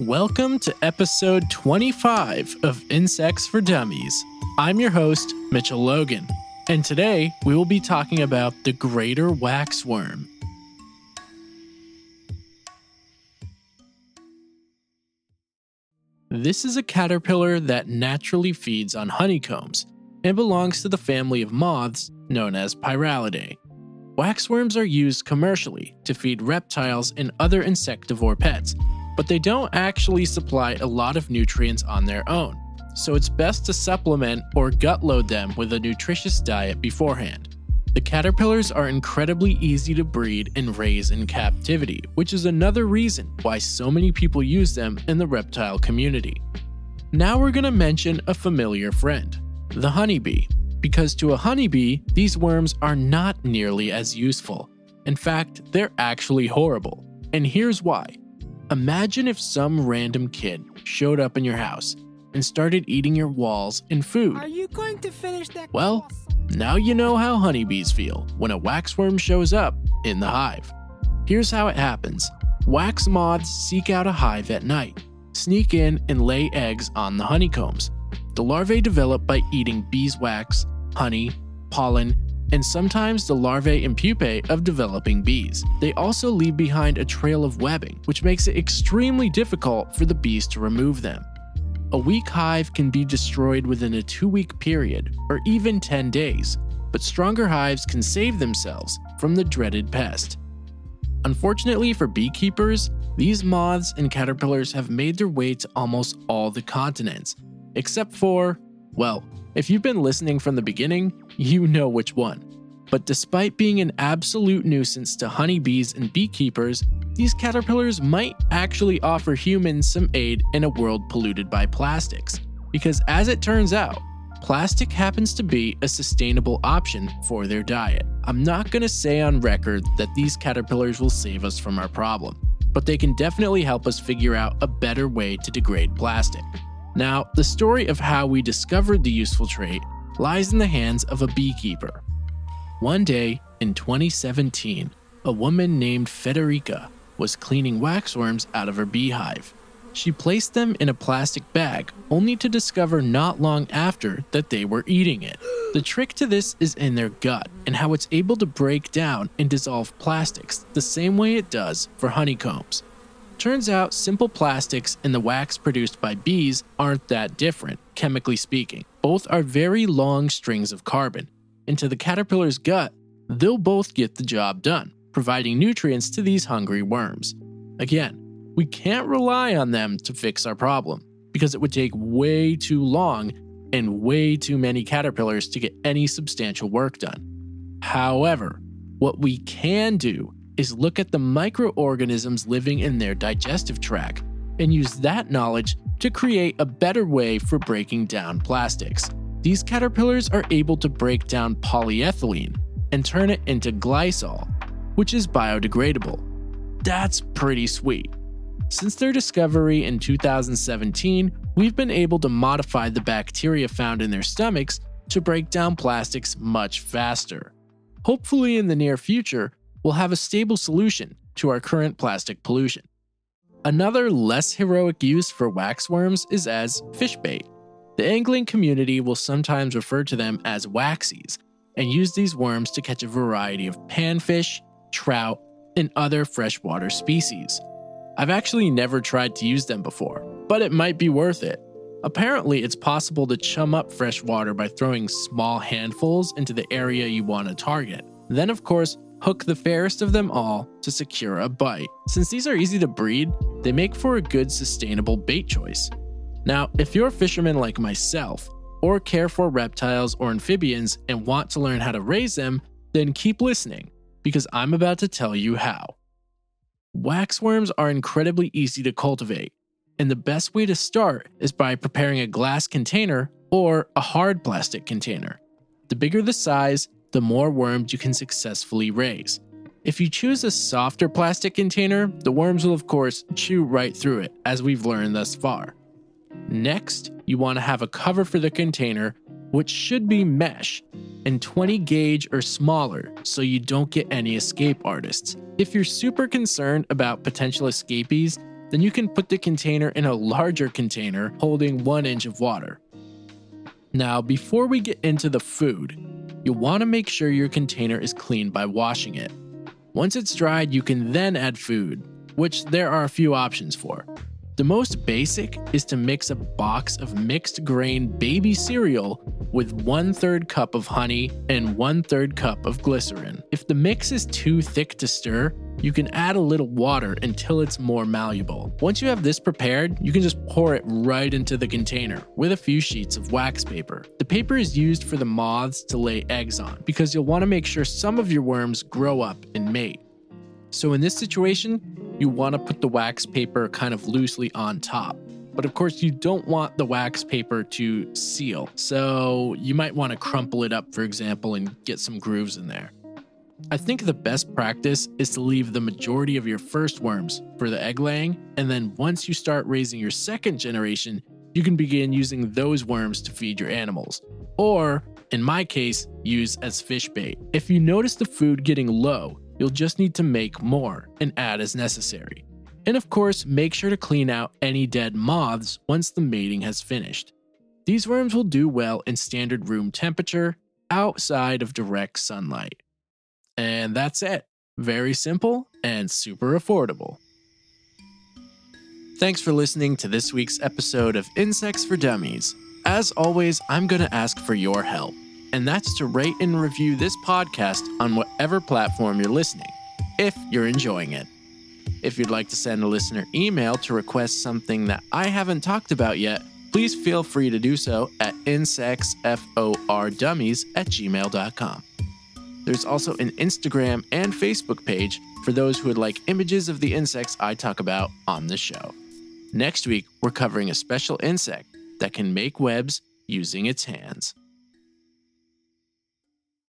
Welcome to episode 25 of Insects for Dummies. I'm your host, Mitchell Logan, and today we will be talking about the greater waxworm. This is a caterpillar that naturally feeds on honeycombs and belongs to the family of moths known as Pyralidae. Waxworms are used commercially to feed reptiles and other insectivore pets, but they don't actually supply a lot of nutrients on their own, so it's best to supplement or gut load them with a nutritious diet beforehand. The caterpillars are incredibly easy to breed and raise in captivity, which is another reason why so many people use them in the reptile community. Now we're going to mention a familiar friend, the honeybee, because to a honeybee, these worms are not nearly as useful. In fact, they're actually horrible. And here's why. Imagine if some random kid showed up in your house and started eating your walls and food. Are you going to finish that? Well, now you know how honeybees feel when a waxworm shows up in the hive. Here's how it happens wax moths seek out a hive at night, sneak in, and lay eggs on the honeycombs. The larvae develop by eating beeswax, honey, pollen, and sometimes the larvae and pupae of developing bees. They also leave behind a trail of webbing, which makes it extremely difficult for the bees to remove them. A weak hive can be destroyed within a two week period, or even 10 days, but stronger hives can save themselves from the dreaded pest. Unfortunately for beekeepers, these moths and caterpillars have made their way to almost all the continents, except for, well, if you've been listening from the beginning, you know which one. But despite being an absolute nuisance to honeybees and beekeepers, these caterpillars might actually offer humans some aid in a world polluted by plastics. Because as it turns out, plastic happens to be a sustainable option for their diet. I'm not going to say on record that these caterpillars will save us from our problem, but they can definitely help us figure out a better way to degrade plastic. Now, the story of how we discovered the useful trait lies in the hands of a beekeeper. One day in 2017, a woman named Federica was cleaning waxworms out of her beehive. She placed them in a plastic bag, only to discover not long after that they were eating it. The trick to this is in their gut and how it's able to break down and dissolve plastics the same way it does for honeycombs. Turns out simple plastics and the wax produced by bees aren't that different, chemically speaking. Both are very long strings of carbon, Into the caterpillar's gut, they'll both get the job done providing nutrients to these hungry worms. Again, we can't rely on them to fix our problem because it would take way too long and way too many caterpillars to get any substantial work done. However, what we can do is look at the microorganisms living in their digestive tract and use that knowledge to create a better way for breaking down plastics. These caterpillars are able to break down polyethylene and turn it into glycol, which is biodegradable. That's pretty sweet. Since their discovery in 2017, we've been able to modify the bacteria found in their stomachs to break down plastics much faster. Hopefully, in the near future, we'll have a stable solution to our current plastic pollution. Another less heroic use for waxworms is as fish bait. The angling community will sometimes refer to them as waxies and use these worms to catch a variety of panfish, trout, and other freshwater species. I've actually never tried to use them before, but it might be worth it. Apparently, it's possible to chum up fresh water by throwing small handfuls into the area you want to target. Then, of course, hook the fairest of them all to secure a bite. Since these are easy to breed, they make for a good sustainable bait choice. Now, if you're a fisherman like myself, or care for reptiles or amphibians and want to learn how to raise them, then keep listening because I'm about to tell you how. Waxworms are incredibly easy to cultivate, and the best way to start is by preparing a glass container or a hard plastic container. The bigger the size, the more worms you can successfully raise. If you choose a softer plastic container, the worms will, of course, chew right through it, as we've learned thus far. Next, you want to have a cover for the container, which should be mesh and 20 gauge or smaller so you don't get any escape artists. If you're super concerned about potential escapees, then you can put the container in a larger container holding one inch of water. Now, before we get into the food, you'll want to make sure your container is clean by washing it. Once it's dried, you can then add food, which there are a few options for. The most basic is to mix a box of mixed grain baby cereal with one third cup of honey and one third cup of glycerin. If the mix is too thick to stir, you can add a little water until it's more malleable. Once you have this prepared, you can just pour it right into the container with a few sheets of wax paper. The paper is used for the moths to lay eggs on because you'll want to make sure some of your worms grow up and mate. So in this situation, you want to put the wax paper kind of loosely on top. But of course, you don't want the wax paper to seal. So you might want to crumple it up, for example, and get some grooves in there. I think the best practice is to leave the majority of your first worms for the egg laying, and then once you start raising your second generation, you can begin using those worms to feed your animals. Or, in my case, use as fish bait. If you notice the food getting low, You'll just need to make more and add as necessary. And of course, make sure to clean out any dead moths once the mating has finished. These worms will do well in standard room temperature outside of direct sunlight. And that's it. Very simple and super affordable. Thanks for listening to this week's episode of Insects for Dummies. As always, I'm going to ask for your help and that's to rate and review this podcast on whatever platform you're listening, if you're enjoying it. If you'd like to send a listener email to request something that I haven't talked about yet, please feel free to do so at insectsfordummies at gmail.com. There's also an Instagram and Facebook page for those who would like images of the insects I talk about on the show. Next week, we're covering a special insect that can make webs using its hands.